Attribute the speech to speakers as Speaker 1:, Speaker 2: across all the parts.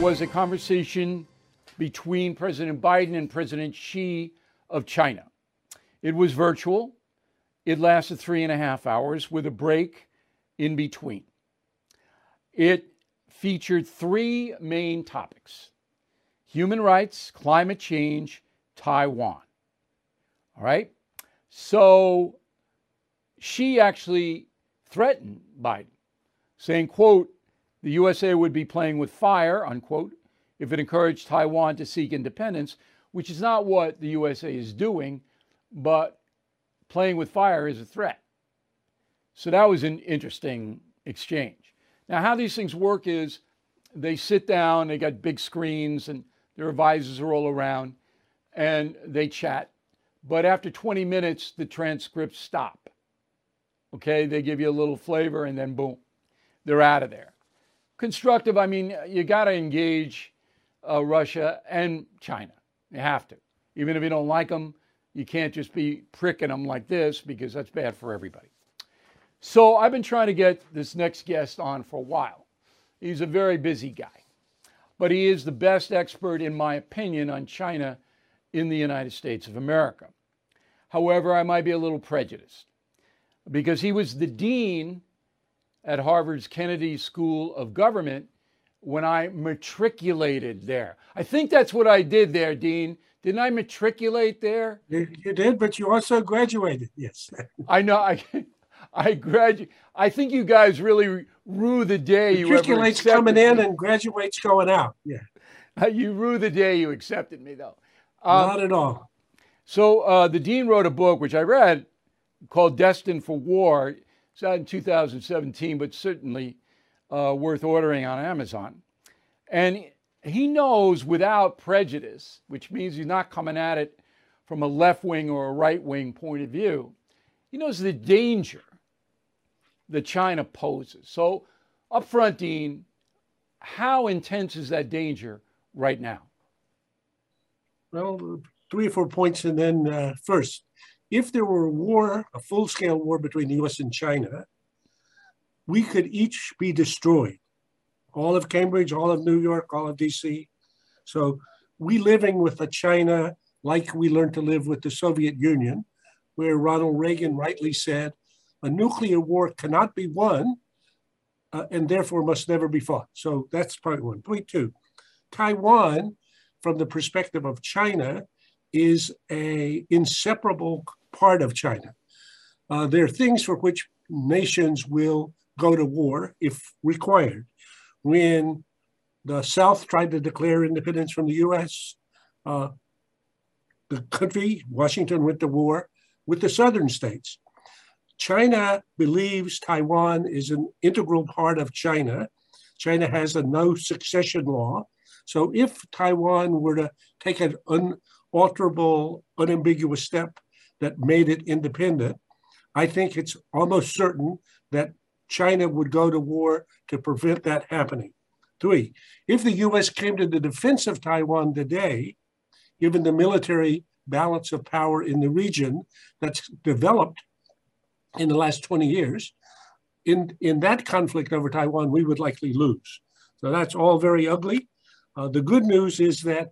Speaker 1: was a conversation between President Biden and President Xi of China. It was virtual. It lasted three and a half hours with a break in between. It featured three main topics human rights, climate change, Taiwan. All right? So Xi actually threatened Biden, saying, quote, the USA would be playing with fire, unquote, if it encouraged Taiwan to seek independence, which is not what the USA is doing, but playing with fire is a threat. So that was an interesting exchange. Now, how these things work is they sit down, they got big screens, and their advisors are all around, and they chat. But after 20 minutes, the transcripts stop. Okay, they give you a little flavor, and then boom, they're out of there. Constructive, I mean, you got to engage uh, Russia and China. You have to. Even if you don't like them, you can't just be pricking them like this because that's bad for everybody. So I've been trying to get this next guest on for a while. He's a very busy guy, but he is the best expert, in my opinion, on China in the United States of America. However, I might be a little prejudiced because he was the dean at Harvard's Kennedy School of Government when I matriculated there. I think that's what I did there, Dean. Didn't I matriculate there?
Speaker 2: You, you did, but you also graduated. Yes.
Speaker 1: I know. I I graduate. I think you guys really rue the day you
Speaker 2: matriculates coming in and graduates going out. Yeah.
Speaker 1: You rue the day you accepted me, though.
Speaker 2: Um, Not at all.
Speaker 1: So uh, the dean wrote a book which I read called "Destined for War." It's out in 2017, but certainly uh, worth ordering on Amazon. And he knows without prejudice, which means he's not coming at it from a left wing or a right wing point of view. He knows the danger that China poses. So, up front, Dean, how intense is that danger right now?
Speaker 2: Well, three or four points, and then uh, first, if there were a war, a full scale war between the US and China, we could each be destroyed. All of Cambridge, all of New York, all of DC. So we living with a China like we learned to live with the Soviet Union, where Ronald Reagan rightly said, a nuclear war cannot be won uh, and therefore must never be fought. So that's point one. Point two, Taiwan, from the perspective of China, is a inseparable part of China. Uh, there are things for which nations will go to war if required. When the South tried to declare independence from the US, uh, the country, Washington, went to war with the southern states. China believes Taiwan is an integral part of China. China has a no secession law. So if Taiwan were to take an unalterable, unambiguous step that made it independent, I think it's almost certain that China would go to war to prevent that happening. Three, if the US came to the defense of Taiwan today, given the military balance of power in the region that's developed in the last 20 years, in, in that conflict over Taiwan, we would likely lose. So that's all very ugly. Uh, the good news is that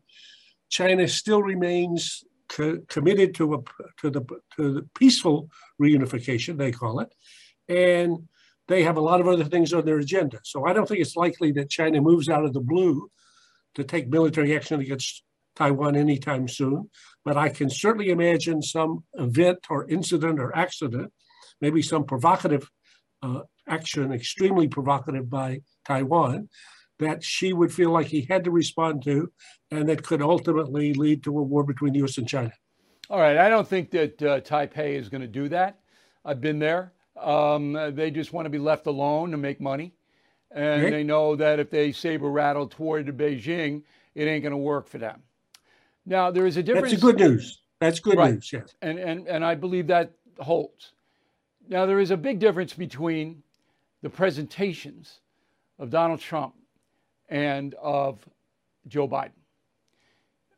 Speaker 2: China still remains co- committed to, a, to, the, to the peaceful reunification, they call it. And they have a lot of other things on their agenda. So I don't think it's likely that China moves out of the blue to take military action against Taiwan anytime soon. But I can certainly imagine some event or incident or accident, maybe some provocative uh, action, extremely provocative by Taiwan, that Xi would feel like he had to respond to, and that could ultimately lead to a war between the US and China.
Speaker 1: All right. I don't think that uh, Taipei is going to do that. I've been there. Um, they just want to be left alone to make money. And they know that if they saber rattle toward Beijing, it ain't going to work for them. Now, there is a difference.
Speaker 2: That's good news. That's good
Speaker 1: right.
Speaker 2: news, yes.
Speaker 1: And, and, and I believe that holds. Now, there is a big difference between the presentations of Donald Trump and of Joe Biden.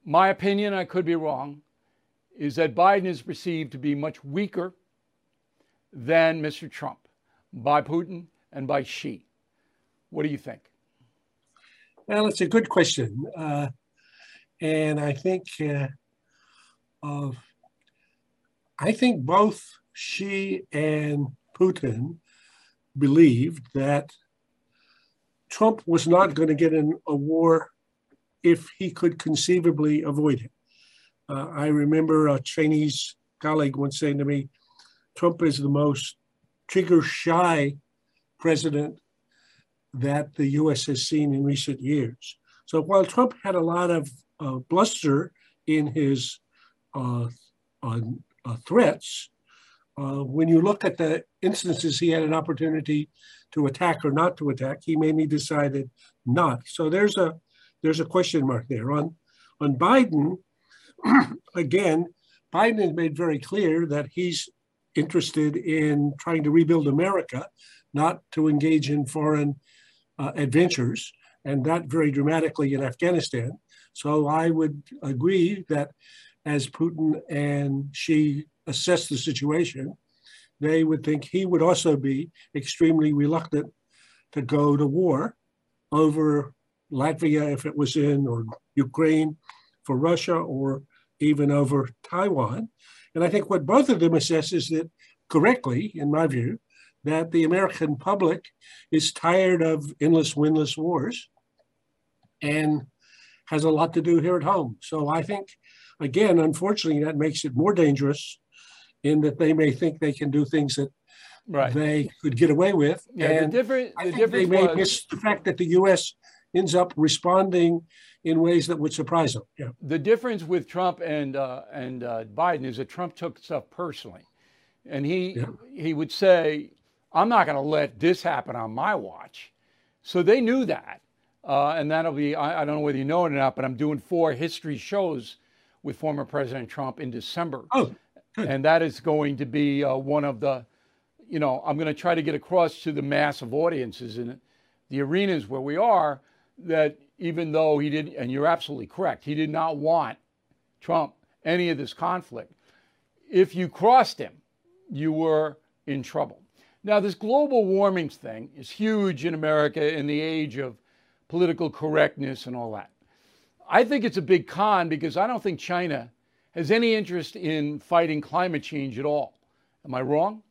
Speaker 1: My opinion, I could be wrong, is that Biden is perceived to be much weaker than Mr. Trump by Putin and by Xi. What do you think?
Speaker 2: Well, it's a good question. Uh, and I think uh, uh, I think both Xi and Putin believed that Trump was not going to get in a war if he could conceivably avoid it. Uh, I remember a Chinese colleague once saying to me, Trump is the most trigger shy president that the US has seen in recent years. So while Trump had a lot of uh, bluster in his uh, uh, threats, uh, when you look at the instances he had an opportunity to attack or not to attack, he mainly decided not. So there's a there's a question mark there. On on Biden, again, Biden has made very clear that he's interested in trying to rebuild America, not to engage in foreign uh, adventures, and that very dramatically in Afghanistan. So I would agree that as Putin and Xi assess the situation, they would think he would also be extremely reluctant to go to war over Latvia if it was in, or Ukraine for Russia, or even over Taiwan. And I think what both of them assess is that correctly, in my view, that the American public is tired of endless winless wars and has a lot to do here at home. So I think, again, unfortunately, that makes it more dangerous in that they may think they can do things that right. they could get away with.
Speaker 1: Yeah, and the different,
Speaker 2: I think they may was... miss the fact that the U.S. ends up responding in ways that would surprise them. Yeah.
Speaker 1: The difference with Trump and uh, and uh, Biden is that Trump took stuff personally, and he yeah. he would say, "I'm not going to let this happen on my watch." So they knew that, uh, and that'll be I, I, don't know whether you know it or not, but I'm doing four history shows with former President Trump in December.
Speaker 2: Oh,
Speaker 1: good. and that is going to be uh, one of the, you know, I'm going to try to get across to the mass of audiences in the arenas where we are that even though he didn't, and you're absolutely correct, he did not want Trump any of this conflict. If you crossed him, you were in trouble. Now, this global warming thing is huge in America in the age of political correctness and all that. I think it's a big con because I don't think China has any interest in fighting climate change at all. Am I wrong?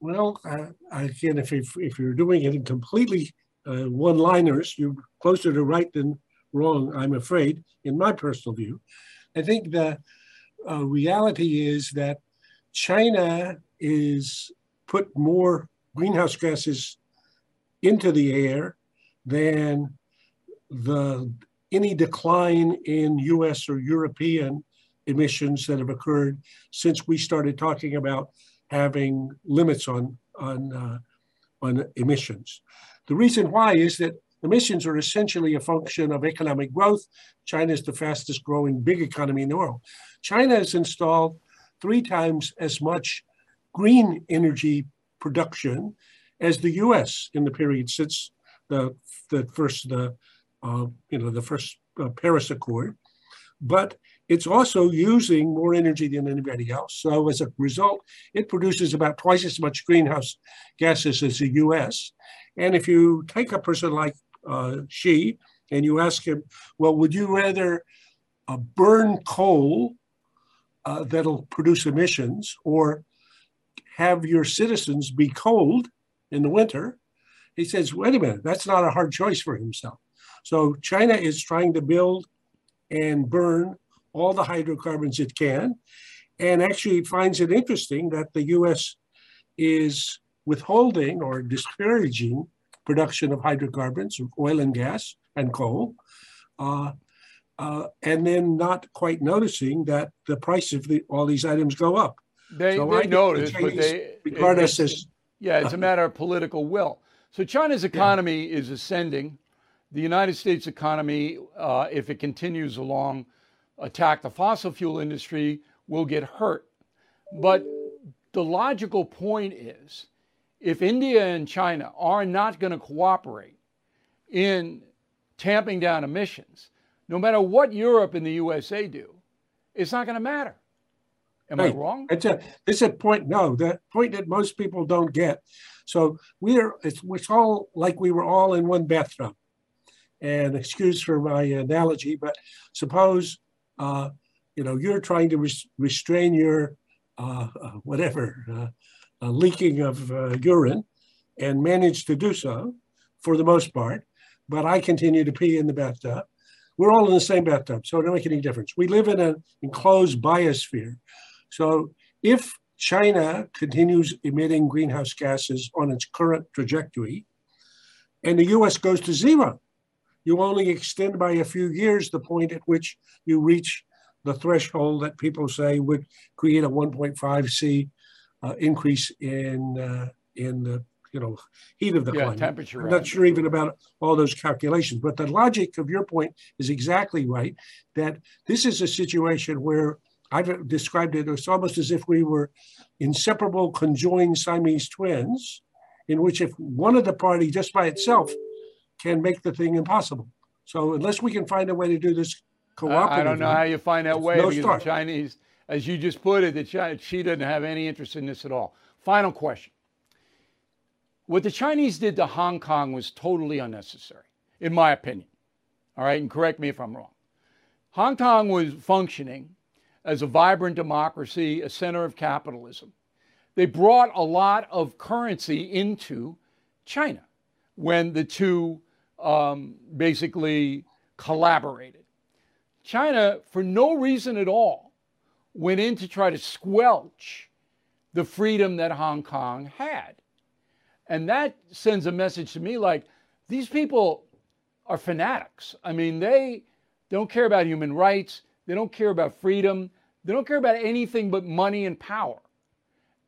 Speaker 2: Well, uh, again, if, if, if, you're doing it in completely uh, one-liners, you're closer to right than wrong, I'm afraid, in my personal view. I think the uh, reality is that China is put more greenhouse gases into the air than the any decline in US or European emissions that have occurred since we started talking about having limits on, on, uh, on emissions. The reason why is that emissions are essentially a function of economic growth. China is the fastest growing big economy in the world. China has installed three times as much green energy production as the U.S. in the period since the the first the uh, you know the first uh, Paris Accord, but it's also using more energy than anybody else. So as a result, it produces about twice as much greenhouse gases as the U.S. And if you take a person like uh, Xi and you ask him, well, would you rather uh, burn coal uh, that'll produce emissions or have your citizens be cold in the winter? He says, wait a minute, that's not a hard choice for himself. So China is trying to build and burn all the hydrocarbons it can, and actually finds it interesting that the US is withholding or discouraging production of hydrocarbons, of oil and gas and coal, uh, uh, and then not quite noticing that the price of the, all these items go up.
Speaker 1: They, so they notice, but they
Speaker 2: regard us as
Speaker 1: yeah, it's a matter of political will. So China's economy yeah. is ascending. The United States economy, uh, if it continues along, attack the fossil fuel industry, will get hurt. But the logical point is if India and China are not going to cooperate in tamping down emissions, no matter what Europe and the USA do, it's not going to matter. Am right. I wrong?
Speaker 2: It's a it's a point. No, the point that most people don't get. So we're it's, it's all like we were all in one bathtub, and excuse for my analogy, but suppose uh, you know you're trying to res- restrain your uh, uh, whatever uh, leaking of urine, and manage to do so for the most part, but I continue to pee in the bathtub. We're all in the same bathtub, so it doesn't make any difference. We live in an enclosed biosphere. So if China continues emitting greenhouse gases on its current trajectory, and the US goes to zero, you only extend by a few years the point at which you reach the threshold that people say would create a 1.5 C uh, increase in uh, in the you know heat of the
Speaker 1: Yeah,
Speaker 2: climate.
Speaker 1: temperature
Speaker 2: I'm not sure even about all those calculations, but the logic of your point is exactly right. That this is a situation where I've described it it's almost as if we were inseparable conjoined Siamese twins, in which if one of the party just by itself can make the thing impossible. So unless we can find a way to do this cooperatively,
Speaker 1: I, don't know how you find that way
Speaker 2: no
Speaker 1: because
Speaker 2: start.
Speaker 1: the Chinese, as you just put it, the China, Xi doesn't have any interest in this at all. Final question. What the Chinese did to Hong Kong was totally unnecessary, in my opinion. All right, and correct me if I'm wrong. Hong Kong was functioning as a vibrant democracy, a center of capitalism. They brought a lot of currency into China when the two um, basically collaborated. China, for no reason at all, went in to try to squelch the freedom that Hong Kong had. And that sends a message to me like these people are fanatics. I mean, they don't care about human rights, they don't care about freedom, they don't care about anything but money and power.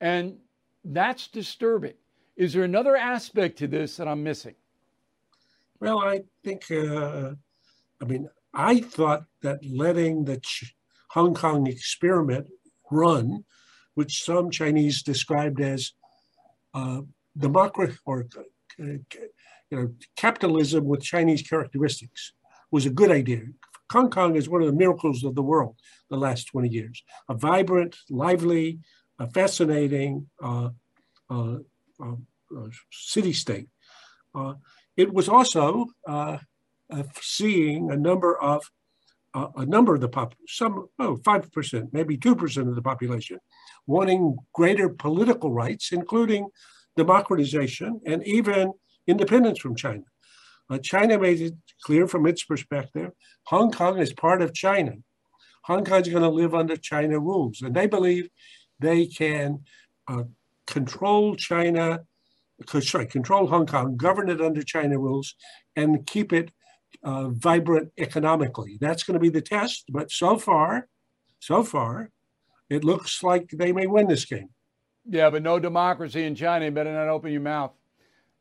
Speaker 1: And that's disturbing. Is there another aspect to this that I'm missing?
Speaker 2: Well, I think, uh, I mean, I thought that letting the Ch- Hong Kong experiment run, which some Chinese described as uh, democracy or uh, you know capitalism with Chinese characteristics, was a good idea. Hong Kong is one of the miracles of the world the last 20 years. A vibrant, lively, a fascinating uh, uh, uh, uh, city state. It was also uh, seeing a number of uh, a number of the pop, some oh five percent, maybe two percent of the population, wanting greater political rights, including democratization and even independence from China. Uh, China made it clear from its perspective, Hong Kong is part of China. Hong Kong is going to live under China rules, and they believe they can uh, control China sorry, control Hong Kong, govern it under China rules, and keep it uh, vibrant economically. That's going to be the test. But so far, so far, it looks like they may win this game.
Speaker 1: Yeah, but no democracy in China. You better not open your mouth.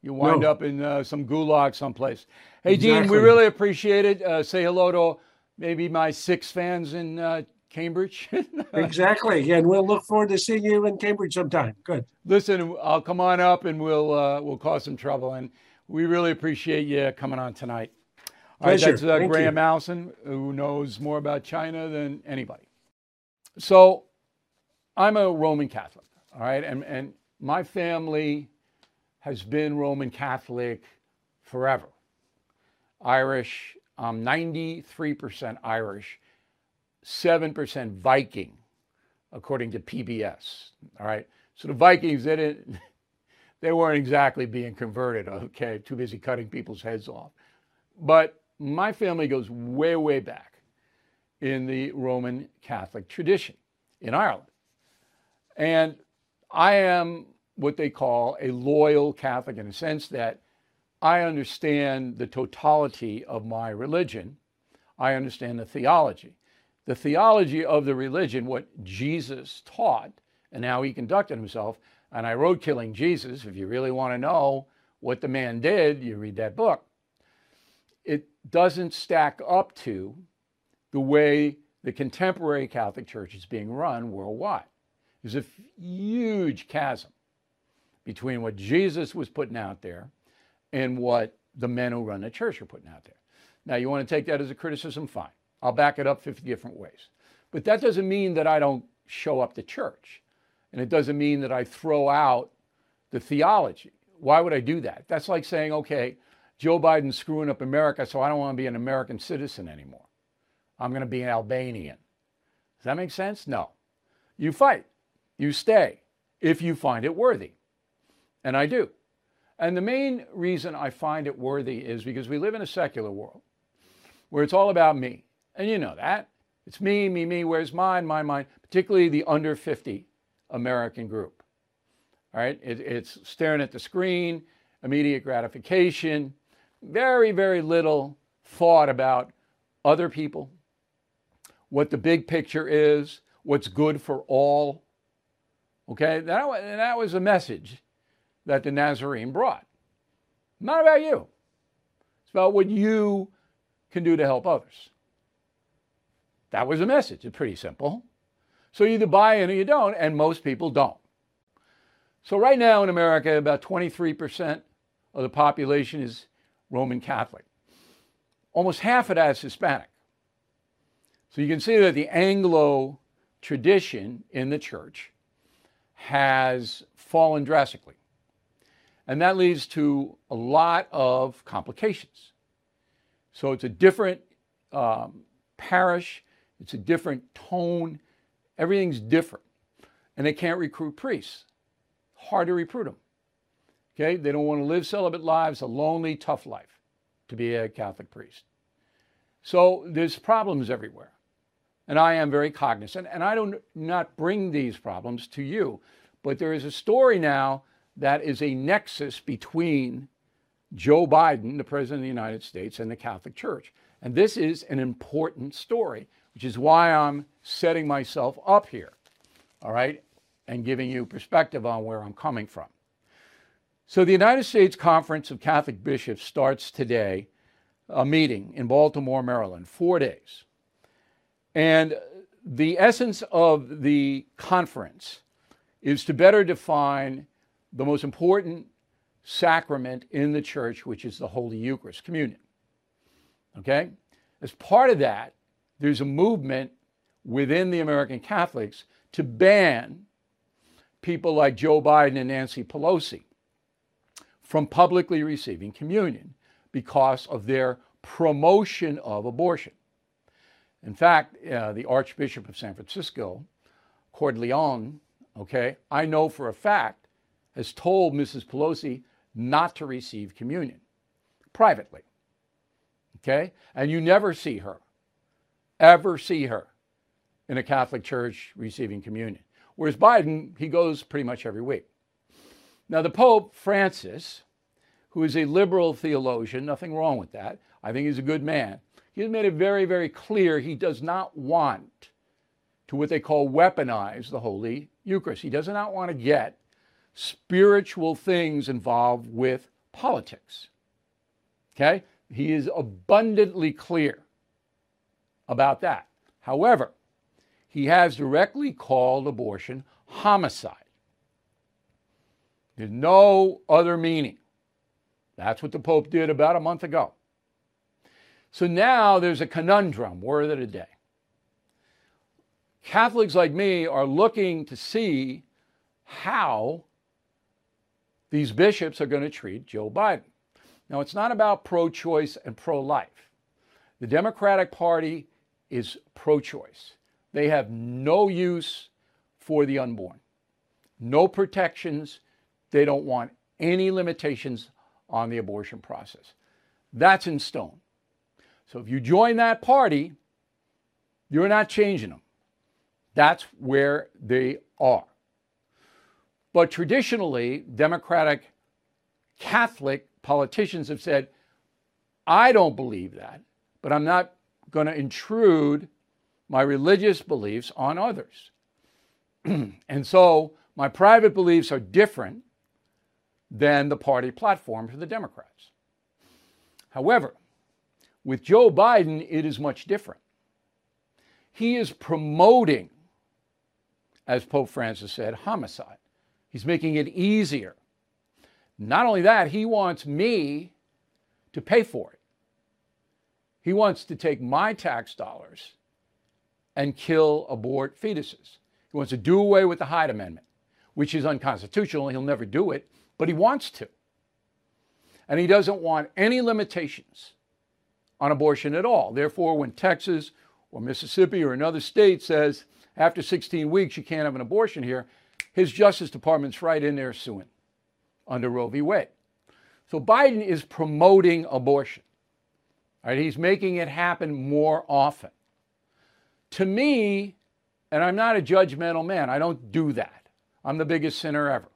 Speaker 1: You wind
Speaker 2: No.
Speaker 1: up in uh, some gulag someplace. Hey, Dean, we really appreciate it. Uh, say hello to maybe my six fans in uh, Cambridge.
Speaker 2: exactly. And we'll look forward to seeing you in Cambridge sometime. Good.
Speaker 1: Listen, I'll come on up and we'll uh, we'll cause some trouble. And we really appreciate you coming on tonight. All right,
Speaker 2: Pleasure.
Speaker 1: that's uh,
Speaker 2: Thank
Speaker 1: Graham
Speaker 2: you.
Speaker 1: Allison, who knows more about China than anybody. So, I'm a Roman Catholic, all right, and and my family has been Roman Catholic forever. Irish, I'm 93% Irish, 7% Viking, according to PBS. All right. So the Vikings, they didn't, they weren't exactly being converted. Okay, too busy cutting people's heads off. But my family goes way, way back in the Roman Catholic tradition in Ireland, and I am what they call a loyal Catholic in the sense that I understand the totality of my religion. I understand the theology. The theology of the religion, what Jesus taught and how he conducted himself. And I wrote Killing Jesus. If you really want to know what the man did, you read that book. It doesn't stack up to the way the contemporary Catholic Church is being run worldwide. There's a huge chasm between what Jesus was putting out there and what the men who run the church are putting out there. Now, you want to take that as a criticism? Fine. I'll back it up 50 different ways. But that doesn't mean that I don't show up to church. And it doesn't mean that I throw out the theology. Why would I do that? That's like saying, okay, Joe Biden's screwing up America, so I don't want to be an American citizen anymore. I'm going to be an Albanian. Does that make sense? No. You fight, you stay if you find it worthy. And I do. And the main reason I find it worthy is because we live in a secular world where it's all about me. And you know that. It's me, me, me, where's mine, mine, mine, particularly the under 50 American group. All right, it, it's staring at the screen, immediate gratification, very, very little thought about other people, what the big picture is, what's good for all. Okay, that, that was a message that the Nazarene brought. Not about you, it's about what you can do to help others. That was a message. It's pretty simple. So you either buy in or you don't, and most people don't. So right now in America, about 23% of the population is Roman Catholic. Almost half of that is Hispanic. So you can see that the Anglo tradition in the church has fallen drastically. And that leads to a lot of complications. So it's a different um, parish, it's a different tone, everything's different. And they can't recruit priests. Hard to recruit them. Okay, they don't want to live celibate lives, a lonely, tough life to be a Catholic priest. So there's problems everywhere. And I am very cognizant, and I do not not bring these problems to you. But there is a story now that is a nexus between Joe Biden, the President of the United States, and the Catholic Church. And this is an important story, which is why I'm setting myself up here, all right, and giving you perspective on where I'm coming from. So, the United States Conference of Catholic Bishops starts today a meeting in Baltimore, Maryland, four days. And the essence of the conference is to better define the most important sacrament in the church, which is the Holy Eucharist, communion. Okay? As part of that, there's a movement within the American Catholics to ban people like Joe Biden and Nancy Pelosi from publicly receiving communion because of their promotion of abortion. In fact, uh, the Archbishop of San Francisco, Cordileone, okay, I know for a fact, has told Mrs. Pelosi not to receive communion privately. Okay? And you never see her, ever see her in a Catholic church receiving communion. Whereas Biden, he goes pretty much every week. Now, the Pope Francis, who is a liberal theologian, nothing wrong with that. I think he's a good man. He has made it very, very clear he does not want to what they call weaponize the Holy Eucharist. He does not want to get spiritual things involved with politics. Okay? He is abundantly clear about that. However, he has directly called abortion homicide. There's no other meaning. That's what the Pope did about a month ago. So now there's a conundrum, word of the day. Catholics like me are looking to see how these bishops are going to treat Joe Biden. Now, it's not about pro choice and pro life. The Democratic Party is pro choice. They have no use for the unborn, no protections. They don't want any limitations on the abortion process. That's in stone. So if you join that party, you're not changing them. That's where they are. But traditionally, Democratic Catholic politicians have said, I don't believe that, but I'm not going to intrude my religious beliefs on others. and so my private beliefs are different than the party platform for the Democrats. However, with Joe Biden, it is much different. He is promoting, as Pope Francis said, homicide. He's making it easier. Not only that, he wants me to pay for it. He wants to take my tax dollars and kill abort fetuses. He wants to do away with the Hyde Amendment, which is unconstitutional. He'll never do it, but he wants to. And he doesn't want any limitations on abortion at all. Therefore, when Texas or Mississippi or another state says after 16 weeks you can't have an abortion here, his Justice Department's right in there suing under Roe v. Wade. So Biden is promoting abortion. Right? He's making it happen more often. To me, and I'm not a judgmental man, I don't do that. I'm the biggest sinner ever.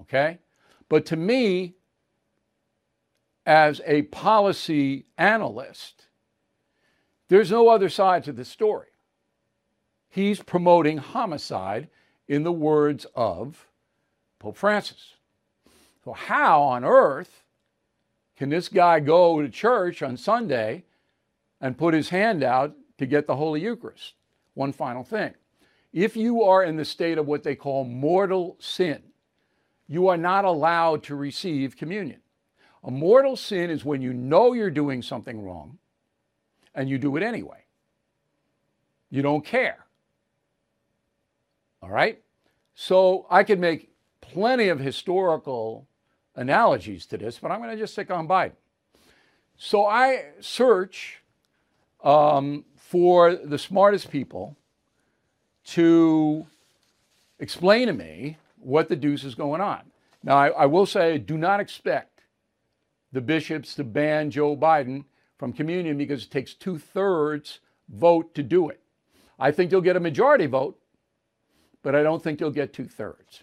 Speaker 1: Okay? But to me, as a policy analyst, there's no other side to the story. He's promoting homicide in the words of Pope Francis. So, how on earth can this guy go to church on Sunday and put his hand out to get the Holy Eucharist? One final thing. If you are in the state of what they call mortal sin, you are not allowed to receive communion. A mortal sin is when you know you're doing something wrong and you do it anyway. You don't care. All right? So I could make plenty of historical analogies to this, but I'm going to just stick on Biden. So I search um, for the smartest people to explain to me what the deuce is going on. Now, I, I will say, do not expect the bishops to ban Joe Biden from communion because it takes two thirds vote to do it. I think you'll get a majority vote, but I don't think you'll get two thirds.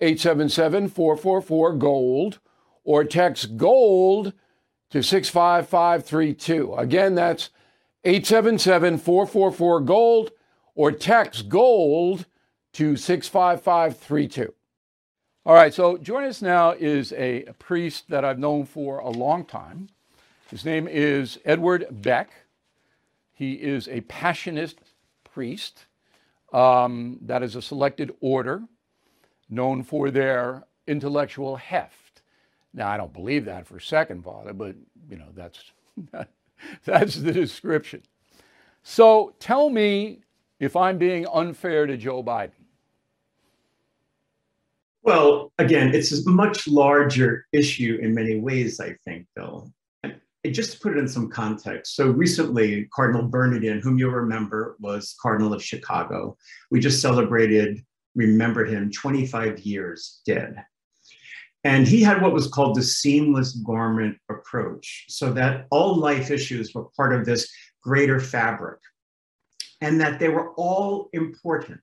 Speaker 1: 877 444 GOLD, or text GOLD to 65532. Again, that's 877 444 GOLD, or text GOLD to 65532. All right, so joining us now is a priest that I've known for a long time. His name is Edward Beck. He is a Passionist priest. Um, that is a selected order known for their intellectual heft. Now, I don't believe that for a second, Father, but you know that's that's the description. So, tell me if I'm being unfair to Joe Biden.
Speaker 3: Well, again, it's a much larger issue in many ways, I think, Bill just to put it in some context, so recently, Cardinal Bernardin, whom you'll remember, was Cardinal of Chicago. We just celebrated, remember him, 25 years dead. And he had what was called the seamless garment approach, so that all life issues were part of this greater fabric and that they were all important.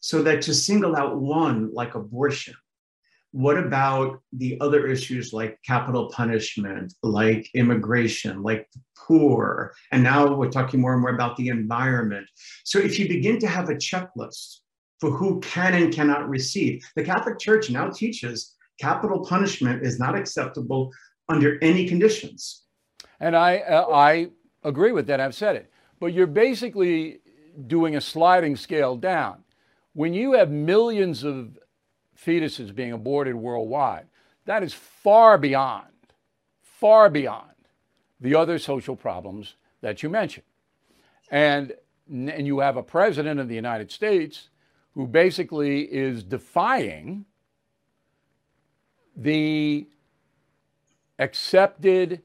Speaker 3: So that to single out one, like abortion, what about the other issues like capital punishment, like immigration, like the poor? And now we're talking more and more about the environment. So if you begin to have a checklist for who can and cannot receive, the Catholic Church now teaches capital punishment is not acceptable under any conditions.
Speaker 1: And I, uh, I agree with that. I've said it. But you're basically doing a sliding scale down. When you have millions of fetuses being aborted worldwide. That is far beyond, far beyond the other social problems that you mentioned. And, and you have a president of the United States who basically is defying the accepted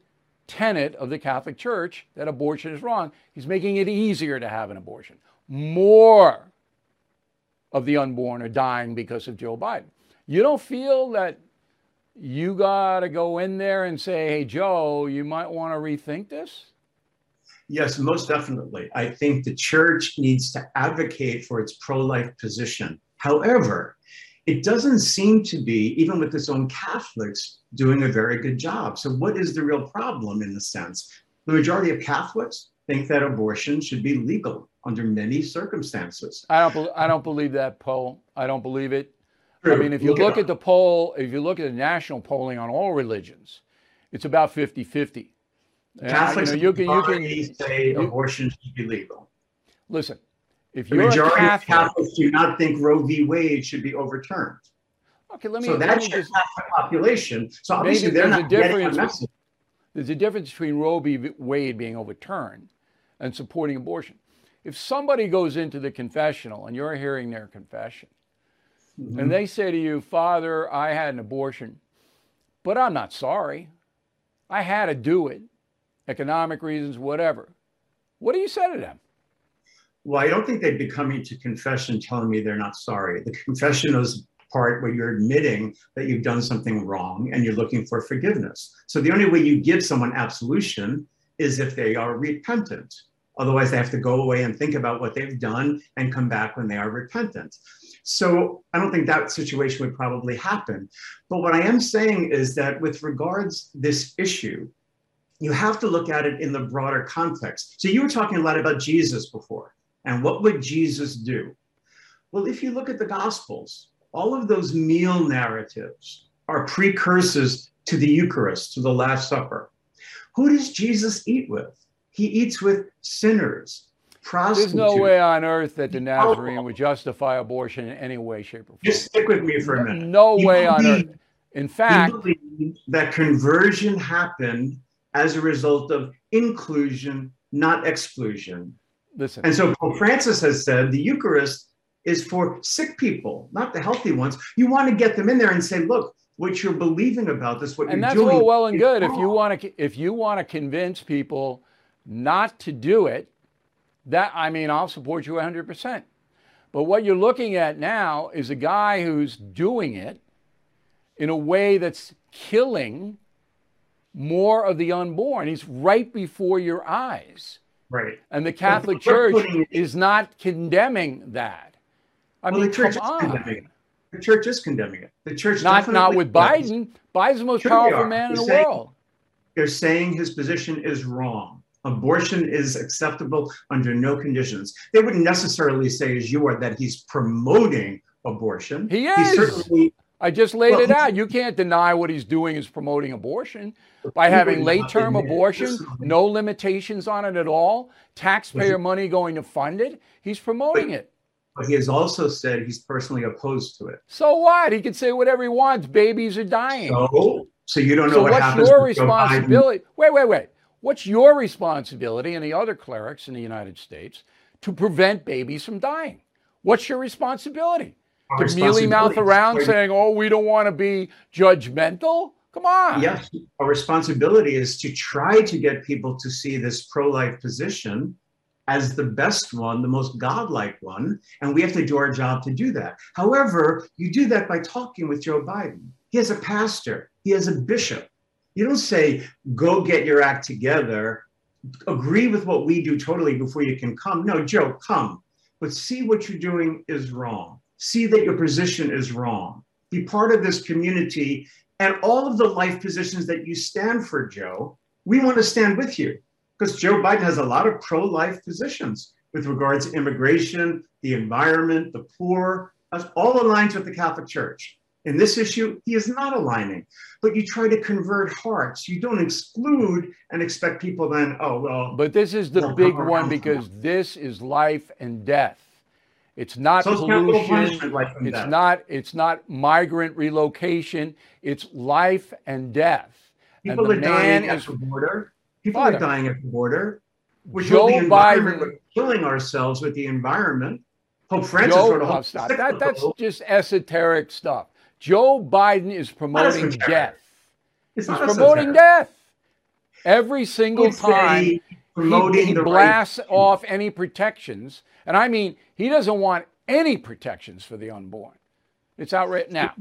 Speaker 1: tenet of the Catholic Church that abortion is wrong. He's making it easier to have an abortion. More of the unborn are dying because of Joe Biden. You don't feel that you got to go in there and say, hey, Joe, you might want to rethink this?
Speaker 3: Yes, most definitely. I think the church needs to advocate for its pro life position. However, it doesn't seem to be, even with its own Catholics, doing a very good job. So, what is the real problem in the sense? The majority of Catholics think that abortion should be legal under many circumstances.
Speaker 1: I don't, I don't believe that poll. I don't believe it. I mean, if you look, look at the poll, if you look at the national polling on all religions, it's about 50 50.
Speaker 3: Catholics you, know, you can, you can say you, abortion should be legal.
Speaker 1: Listen, if
Speaker 3: the majority
Speaker 1: Catholic,
Speaker 3: of Catholics do not think Roe v. Wade should be overturned.
Speaker 1: Okay, let me.
Speaker 3: So that's your population. So obviously they're not getting a message.
Speaker 1: There's a difference between Roe v. Wade being overturned and supporting abortion. If somebody goes into the confessional and you're hearing their confession, mm-hmm. and they say to you, Father, I had an abortion, but I'm not sorry. I had to do it, economic reasons, whatever. What do you say to them?
Speaker 3: Well, I don't think they'd be coming to confession telling me they're not sorry. The confession is part where you're admitting that you've done something wrong and you're looking for forgiveness. So the only way you give someone absolution is if they are repentant. Otherwise, they have to go away and think about what they've done and come back when they are repentant. So I don't think that situation would probably happen. But what I am saying is that with regards this issue, you have to look at it in the broader context. So you were talking a lot about Jesus before, and what would Jesus do? Well, if you look at the Gospels, all of those meal narratives are precursors to the Eucharist, to the Last Supper. Who does Jesus eat with? He eats with sinners, prostitutes.
Speaker 1: There's no way on earth that the Nazarene would justify abortion in any way, shape, or form.
Speaker 3: Just stick with me for a minute.
Speaker 1: No, no way on earth. In fact,
Speaker 3: that conversion happened as a result of inclusion, not exclusion.
Speaker 1: Listen.
Speaker 3: And so Pope Francis has said the Eucharist is for sick people, not the healthy ones. You want to get them in there and say, look, what you're believing about this, what
Speaker 1: and
Speaker 3: you're
Speaker 1: doing. And that's all well and good. If you want to, if you want to convince people not to do it, that I mean, I'll support you 100%. But what you're looking at now is a guy who's doing it in a way that's killing more of the unborn. He's right before your eyes.
Speaker 3: Right.
Speaker 1: And the Catholic Church is not condemning that. I
Speaker 3: well,
Speaker 1: mean,
Speaker 3: the church
Speaker 1: come
Speaker 3: is condemning it. The church is condemning it. The church
Speaker 1: not not with Biden. Biden's the most sure powerful man in the saying, world.
Speaker 3: They're saying his position is wrong. Abortion is acceptable under no conditions. They wouldn't necessarily say, as you are, that he's promoting abortion.
Speaker 1: He is. I just laid well, it out. You can't deny what he's doing is promoting abortion by having late term abortion, no limitations on it at all, taxpayer money going to fund it. He's promoting it.
Speaker 3: But he has also said he's personally opposed to it.
Speaker 1: So what? He can say whatever he wants. Babies are dying.
Speaker 3: So, so you don't know
Speaker 1: so
Speaker 3: what
Speaker 1: what's
Speaker 3: happens.
Speaker 1: your responsibility? Wait, wait, wait. What's your responsibility and the other clerics in the United States to prevent babies from dying? What's your responsibility? To mealy mouth around saying, "Oh, we don't want to be judgmental." Come on.
Speaker 3: Yes, our responsibility is to try to get people to see this pro-life position as the best one, the most godlike one, and we have to do our job to do that. However, you do that by talking with Joe Biden. He has a pastor, he has a bishop. You don't say, go get your act together, agree with what we do totally before you can come. No, Joe, come, but see what you're doing is wrong. See that your position is wrong. Be part of this community and all of the life positions that you stand for, Joe. We want to stand with you because Joe Biden has a lot of pro life positions with regards to immigration, the environment, the poor, that's all aligns with the Catholic Church. In this issue, he is not aligning, but you try to convert hearts. You don't exclude and expect people then, oh, well.
Speaker 1: But this is the big one because this is life and death. It's not so pollution. It's death. not. It's not migrant relocation. It's life and death.
Speaker 3: People and are dying at the border. People Father, are dying at the border. We're
Speaker 1: Joe Biden,
Speaker 3: we're killing ourselves with the environment. Pope Francis
Speaker 1: Joe,
Speaker 3: wrote a whole
Speaker 1: stop. That, that's just esoteric stuff. Joe Biden is promoting death. He's promoting death. Every single time he, he blasts right. off any protections, and I mean, he doesn't want any protections for the unborn. It's outright now.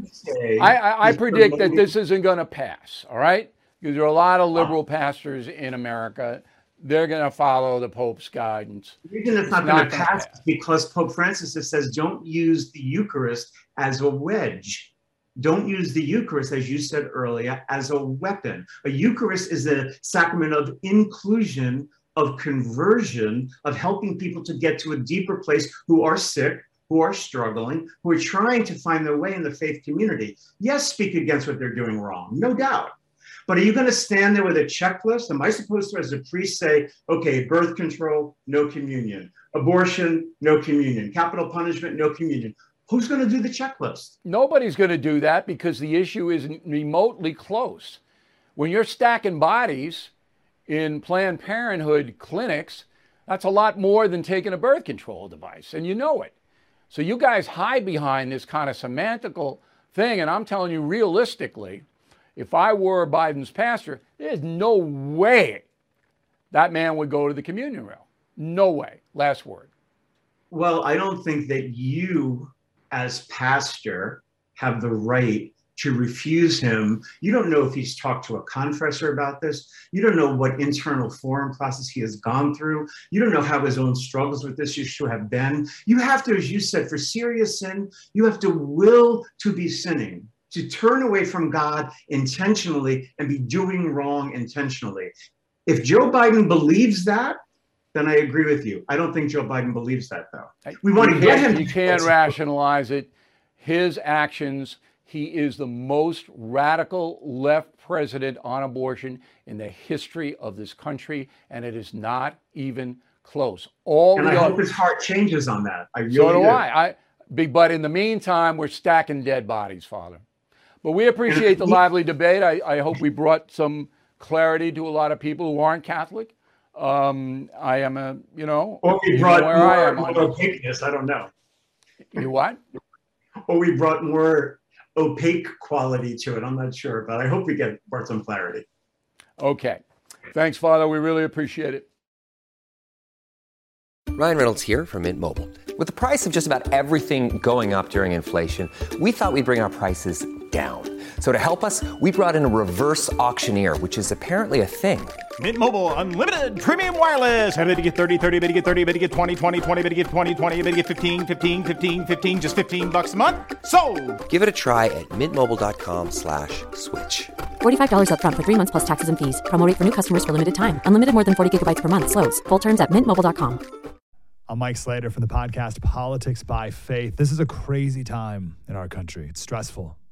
Speaker 1: I, I, I predict that this isn't going to pass. All right, because there are a lot of liberal pastors in America. They're going to follow the Pope's guidance.
Speaker 3: The reason it's not, going to pass is because Pope Francis says don't use the Eucharist as a wedge. Don't use the Eucharist, as you said earlier, as a weapon. A Eucharist is a sacrament of inclusion, of conversion, of helping people to get to a deeper place who are sick, who are struggling, who are trying to find their way in the faith community. Yes, speak against what they're doing wrong, no doubt. But are you going to stand there with a checklist? Am I supposed to, as a priest, say, okay, birth control, no communion, abortion, no communion, capital punishment, no communion? Who's going to do the checklist?
Speaker 1: Nobody's going to do that because the issue isn't remotely close. When you're stacking bodies in Planned Parenthood clinics, that's a lot more than taking a birth control device, and you know it. So you guys hide behind this kind of semantical thing, and I'm telling you realistically, if I were Biden's pastor, there's no way that man would go to the communion rail. No way. Last word.
Speaker 3: Well, I don't think that you as pastor have the right to refuse him. You don't know if he's talked to a confessor about this. You don't know what internal forum process he has gone through. You don't know how his own struggles with this issue have been. You have to, as you said, for serious sin, you have to will to be sinning, to turn away from God intentionally and be doing wrong intentionally. If Joe Biden believes that, then I agree with you. I don't think Joe Biden believes that, though. We want to get him.
Speaker 1: You can't rationalize it. His actions. He is the most radical left president on abortion in the history of this country, and it is not even close.
Speaker 3: All and I hope his heart changes on that. I really
Speaker 1: so
Speaker 3: do,
Speaker 1: do. I. I. But in the meantime, we're stacking dead bodies, Father. But we appreciate the lively debate. I, I hope we brought some clarity to a lot of people who aren't Catholic. Um, I am a, you know,
Speaker 3: or we brought more, I more. I don't know.
Speaker 1: You what?
Speaker 3: or we brought more opaque quality to it. I'm not sure, but I hope we get brought some clarity.
Speaker 1: Okay. Thanks, Father. We really appreciate it.
Speaker 4: Ryan Reynolds here from Mint Mobile. With the price of just about everything going up during inflation, we thought we'd bring our prices down. So to help us, we brought in a reverse auctioneer, which is apparently a thing.
Speaker 5: Mint Mobile unlimited premium wireless. Ready to get 30, 30, bit to get 30, bit to get 20, 20, 20, bit to get 20, 20, bit to get 15, 15, 15, 15 just 15 bucks a month. So,
Speaker 4: Give it a try at mintmobile.com/switch. slash
Speaker 6: $45 up front for 3 months plus taxes and fees. Promo rate for new customers for limited time. Unlimited more than 40 gigabytes per month slows. Full terms at mintmobile.com.
Speaker 7: I'm Mike Slater from the podcast Politics by Faith. This is a crazy time in our country. It's stressful,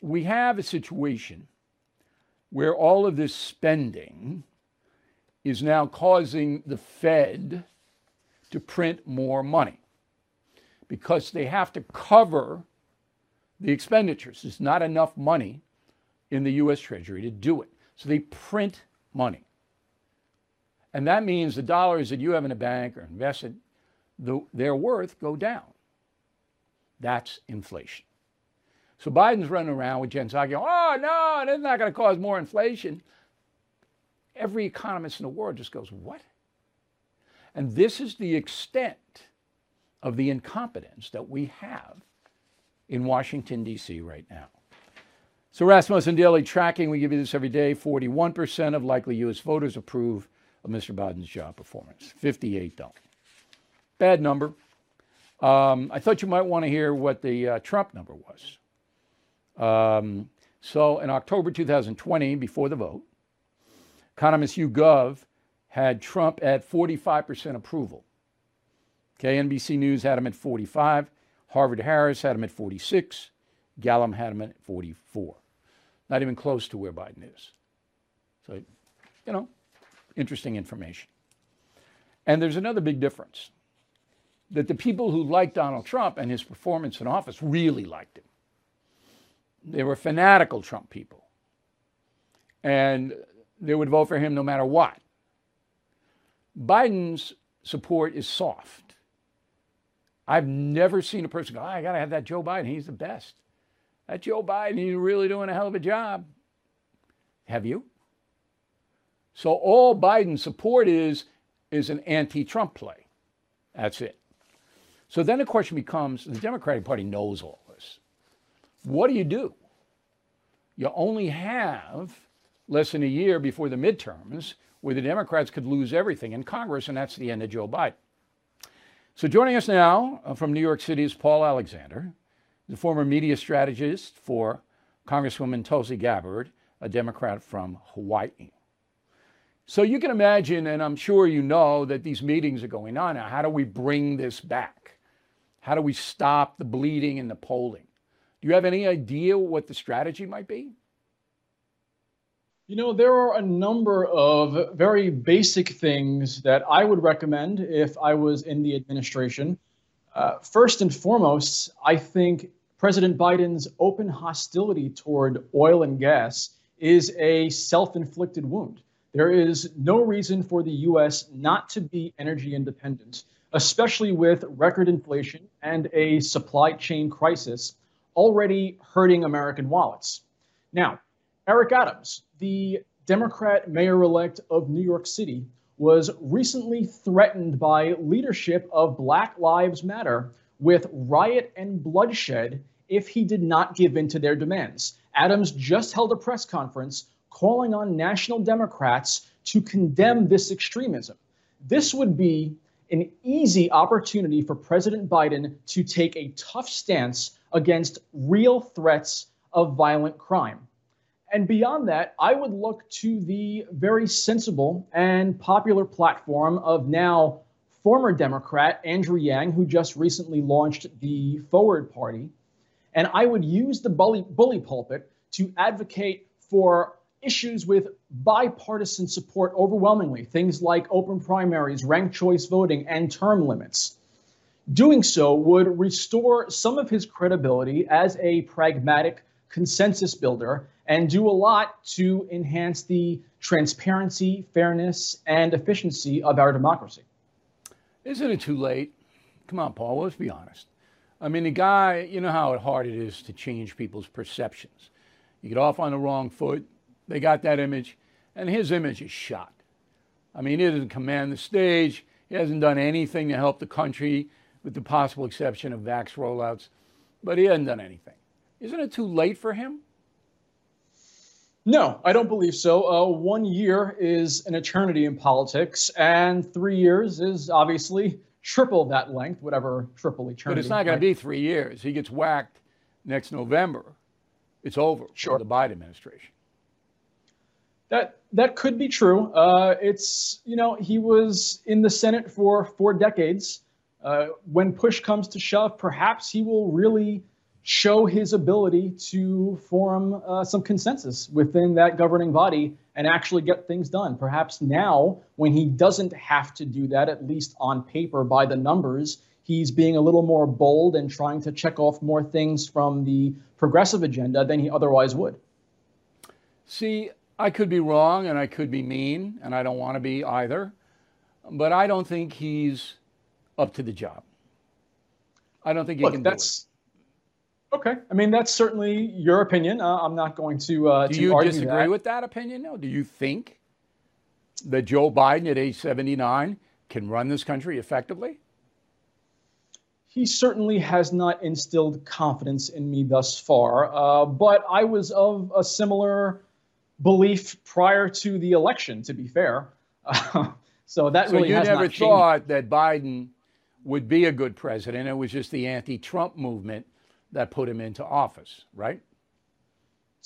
Speaker 1: we have a situation where all of this spending is now causing the Fed to print more money because they have to cover the expenditures. There's not enough money in the US Treasury to do it. So they print money. And that means the dollars that you have in a bank or invested, the, their worth go down. That's inflation. So Biden's running around with Jen Psaki, oh, no, that's not going to cause more inflation. Every economist in the world just goes, what? And this is the extent of the incompetence that we have in Washington, D.C. right now. So, Rasmussen Daily Tracking, we give you this every day 41% of likely U.S. voters approve of Mr. Biden's job performance, 58 don't. Bad number. Um, I thought you might want to hear what the uh, Trump number was. Um, so in October 2020, before the vote, economist YouGov had Trump at 45% approval. Okay, NBC News had him at 45. Harvard Harris had him at 46. Gallup had him at 44. Not even close to where Biden is. So, you know, interesting information. And there's another big difference that the people who liked Donald Trump and his performance in office really liked him. They were fanatical Trump people. And they would vote for him no matter what. Biden's support is soft. I've never seen a person go, oh, I got to have that Joe Biden. He's the best. That Joe Biden, he's really doing a hell of a job. Have you? So all Biden's support is is an anti-Trump play. That's it. So then the question becomes the Democratic Party knows all. What do you do? You only have less than a year before the midterms where the Democrats could lose everything in Congress, and that's the end of Joe Biden. So joining us now uh, from New York City is Paul Alexander, the former media strategist for Congresswoman Tulsi Gabbard, a Democrat from Hawaii. So you can imagine, and I'm sure you know, that these meetings are going on now. How do we bring this back? How do we stop the bleeding and the polling? Do you have any idea what the strategy might be?
Speaker 8: You know, there are a number of very basic things that I would recommend if I was in the administration. Uh, first and foremost, I think President Biden's open hostility toward oil and gas is a self inflicted wound. There is no reason for the U.S. not to be energy independent, especially with record inflation and a supply chain crisis already hurting American wallets. Now, Eric Adams, the Democrat mayor elect of New York City, was recently threatened by leadership of Black Lives Matter with riot and bloodshed if he did not give in to their demands. Adams just held a press conference calling on national Democrats to condemn this extremism. This would be an easy opportunity for President Biden to take a tough stance against real threats of violent crime. And beyond that, I would look to the very sensible and popular platform of now former Democrat Andrew Yang, who just recently launched the Forward Party. And I would use the bully, bully pulpit to advocate for issues with bipartisan support overwhelmingly, things like open primaries, ranked choice voting, and term limits. Doing so would restore some of his credibility as a pragmatic consensus builder and do a lot to enhance the transparency, fairness, and efficiency of our democracy.
Speaker 1: Isn't it too late? Come on, Paul, let's be honest. I mean, the guy, you know how hard it is to change people's perceptions. You get off on the wrong foot, they got that image, and his image is shot. I mean, he doesn't command the stage. He hasn't done anything to help the country, with the possible exception of vax rollouts, but he hasn't done anything. Isn't it too late for him?
Speaker 8: No, I don't believe so. Uh, one year is an eternity in politics, and three years is obviously triple that length, whatever triple eternity.
Speaker 1: But it's not going to be three years. He gets whacked next November. It's over sure. for the Biden administration.
Speaker 8: That that could be true. Uh, it's you know he was in the Senate for four decades. Uh, when push comes to shove, perhaps he will really show his ability to form uh, some consensus within that governing body and actually get things done. Perhaps now, when he doesn't have to do that, at least on paper by the numbers, he's being a little more bold and trying to check off more things from the progressive agenda than he otherwise would.
Speaker 1: See, I could be wrong and I could be mean, and I don't want to be either. But I don't think he's up to the job. I don't think you
Speaker 8: Look,
Speaker 1: can
Speaker 8: that's, Okay, I mean that's certainly your opinion. Uh, I'm not going to. Uh,
Speaker 1: do
Speaker 8: to
Speaker 1: you disagree
Speaker 8: that.
Speaker 1: with that opinion? No. Do you think that Joe Biden at age 79 can run this country effectively?
Speaker 8: He certainly has not instilled confidence in me thus far, uh, but I was of a similar belief prior to the election, to be fair. so that
Speaker 1: so
Speaker 8: really
Speaker 1: you never thought that Biden would be a good president. It was just the anti-Trump movement that put him into office, right?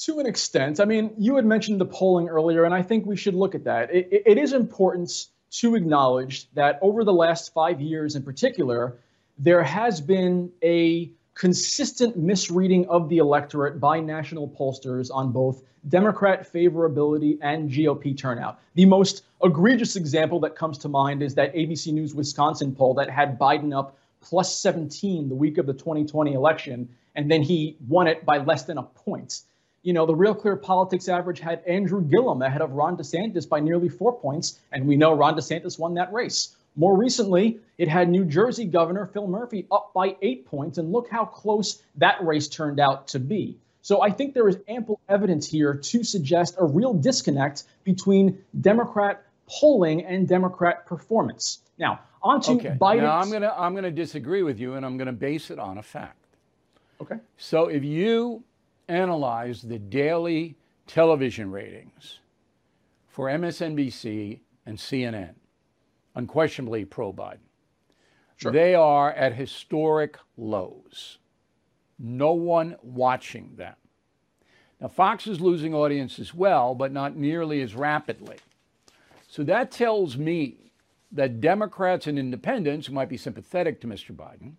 Speaker 8: To an extent. I mean, you had mentioned the polling earlier, and I think we should look at that. it, it is important to acknowledge that over the last five years in particular, there has been a consistent misreading of the electorate by national pollsters on both Democrat favorability and GOP turnout. The most egregious example that comes to mind is that ABC News Wisconsin poll that had Biden up plus 17 the week of the 2020 election. and then he won it by less than a point. You know, the Real Clear Politics average had Andrew Gillum ahead of Ron DeSantis by nearly four points, and we know Ron DeSantis won that race. More recently, it had New Jersey Governor Phil Murphy up by eight points, and look how close that race turned out to be. So I think there is ample evidence here to suggest a real disconnect between Democrat polling and Democrat performance. Now, on to
Speaker 1: Okay.
Speaker 8: Biden.
Speaker 1: Now I'm gonna I'm gonna disagree with you, and I'm gonna base it on a fact.
Speaker 8: Okay.
Speaker 1: So if you analyze the daily television ratings for MSNBC and CNN, unquestionably pro Biden, they are at historic lows. No one watching them. Now, Fox is losing audience as well, but not nearly as rapidly. So that tells me that Democrats and independents who might be sympathetic to Mr. Biden,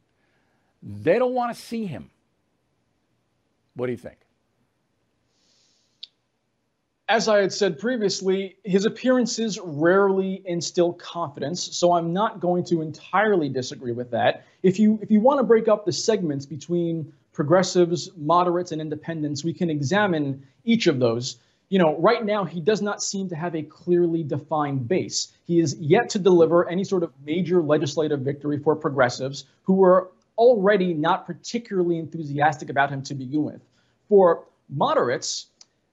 Speaker 1: they don't want to see him. What do you think?
Speaker 8: As I had said previously, his appearances rarely instill confidence, so I'm not going to entirely disagree with that. If you if you want to break up the segments between progressives, moderates, and independents, we can examine each of those. You know, right now he does not seem to have a clearly defined base. He is yet to deliver any sort of major legislative victory for progressives who were already not particularly enthusiastic about him to begin with. For moderates,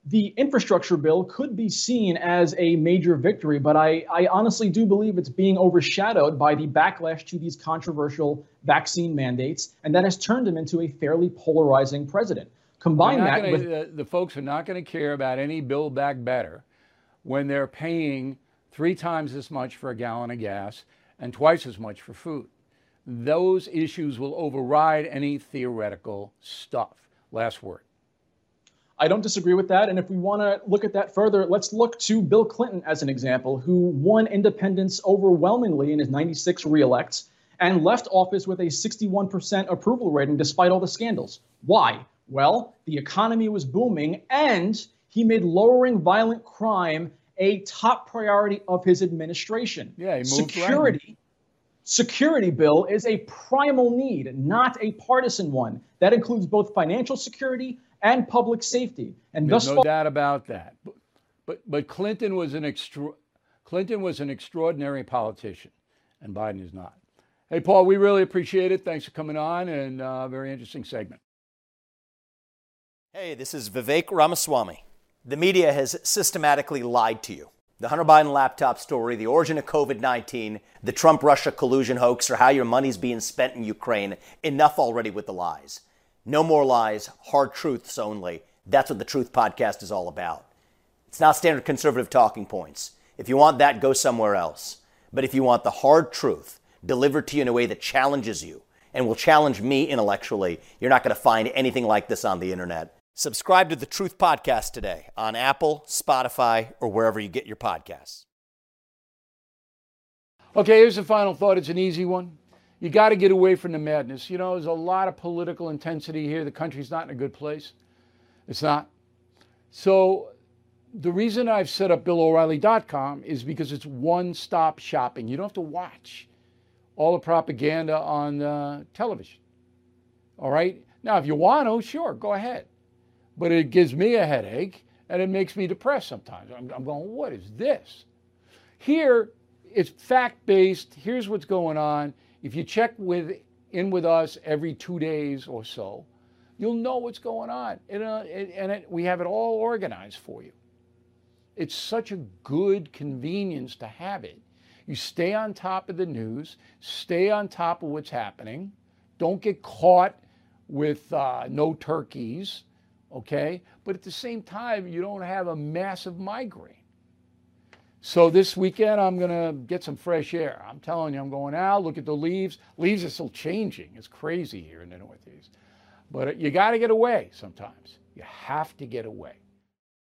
Speaker 8: the infrastructure bill could be seen as a major victory, but I, I, honestly do believe it's being overshadowed by the backlash to these controversial vaccine mandates, and that has turned him into a fairly polarizing president. Combine that
Speaker 1: gonna-
Speaker 8: with
Speaker 1: the, the folks are not going to care about any Build Back Better when they're paying three times as much for a gallon of gas and twice as much for food. Those issues will override any theoretical stuff. Last word.
Speaker 8: I don't disagree with that. And if we want to look at that further, let's look to Bill Clinton as an example, who won independence overwhelmingly in his 96 reelects and left office with a 61% approval rating despite all the scandals. Why? Well, the economy was booming and he made lowering violent crime a top priority of his administration.
Speaker 1: Yeah, he moved right.
Speaker 8: Security security bill is a primal need, not a partisan one. That includes both financial security and public safety. And
Speaker 1: There's
Speaker 8: thus
Speaker 1: no
Speaker 8: far,
Speaker 1: doubt about that. But, but but Clinton was an extra, Clinton was an extraordinary politician, and Biden is not. Hey, Paul, we really appreciate it. Thanks for coming on, and uh, very interesting segment.
Speaker 9: Hey, this is Vivek Ramaswamy. The media has systematically lied to you. The Hunter Biden laptop story, the origin of COVID 19, the Trump Russia collusion hoax, or how your money's being spent in Ukraine. Enough already with the lies. No more lies, hard truths only. That's what the Truth Podcast is all about. It's not standard conservative talking points. If you want that, go somewhere else. But if you want the hard truth delivered to you in a way that challenges you and will challenge me intellectually, you're not going to find anything like this on the internet. Subscribe to the Truth Podcast today on Apple, Spotify, or wherever you get your podcasts.
Speaker 1: Okay, here's the final thought. It's an easy one. You got to get away from the madness. You know, there's a lot of political intensity here. The country's not in a good place. It's not. So, the reason I've set up BillO'Reilly.com is because it's one stop shopping. You don't have to watch all the propaganda on uh, television. All right? Now, if you want to, sure, go ahead. But it gives me a headache and it makes me depressed sometimes. I'm, I'm going, what is this? Here, it's fact based. Here's what's going on. If you check with in with us every two days or so, you'll know what's going on, and, uh, and, it, we have it all organized for you. It's such a good convenience to have it. You stay on top of the news, stay on top of what's happening. Don't get caught with uh, no turkeys, okay? But at the same time, you don't have a massive migraine. So this weekend, I'm going to get some fresh air. I'm telling you, I'm going out, look at the leaves. Leaves are still changing. It's crazy here in the Northeast. But uh, you got to get away sometimes. You have to get away.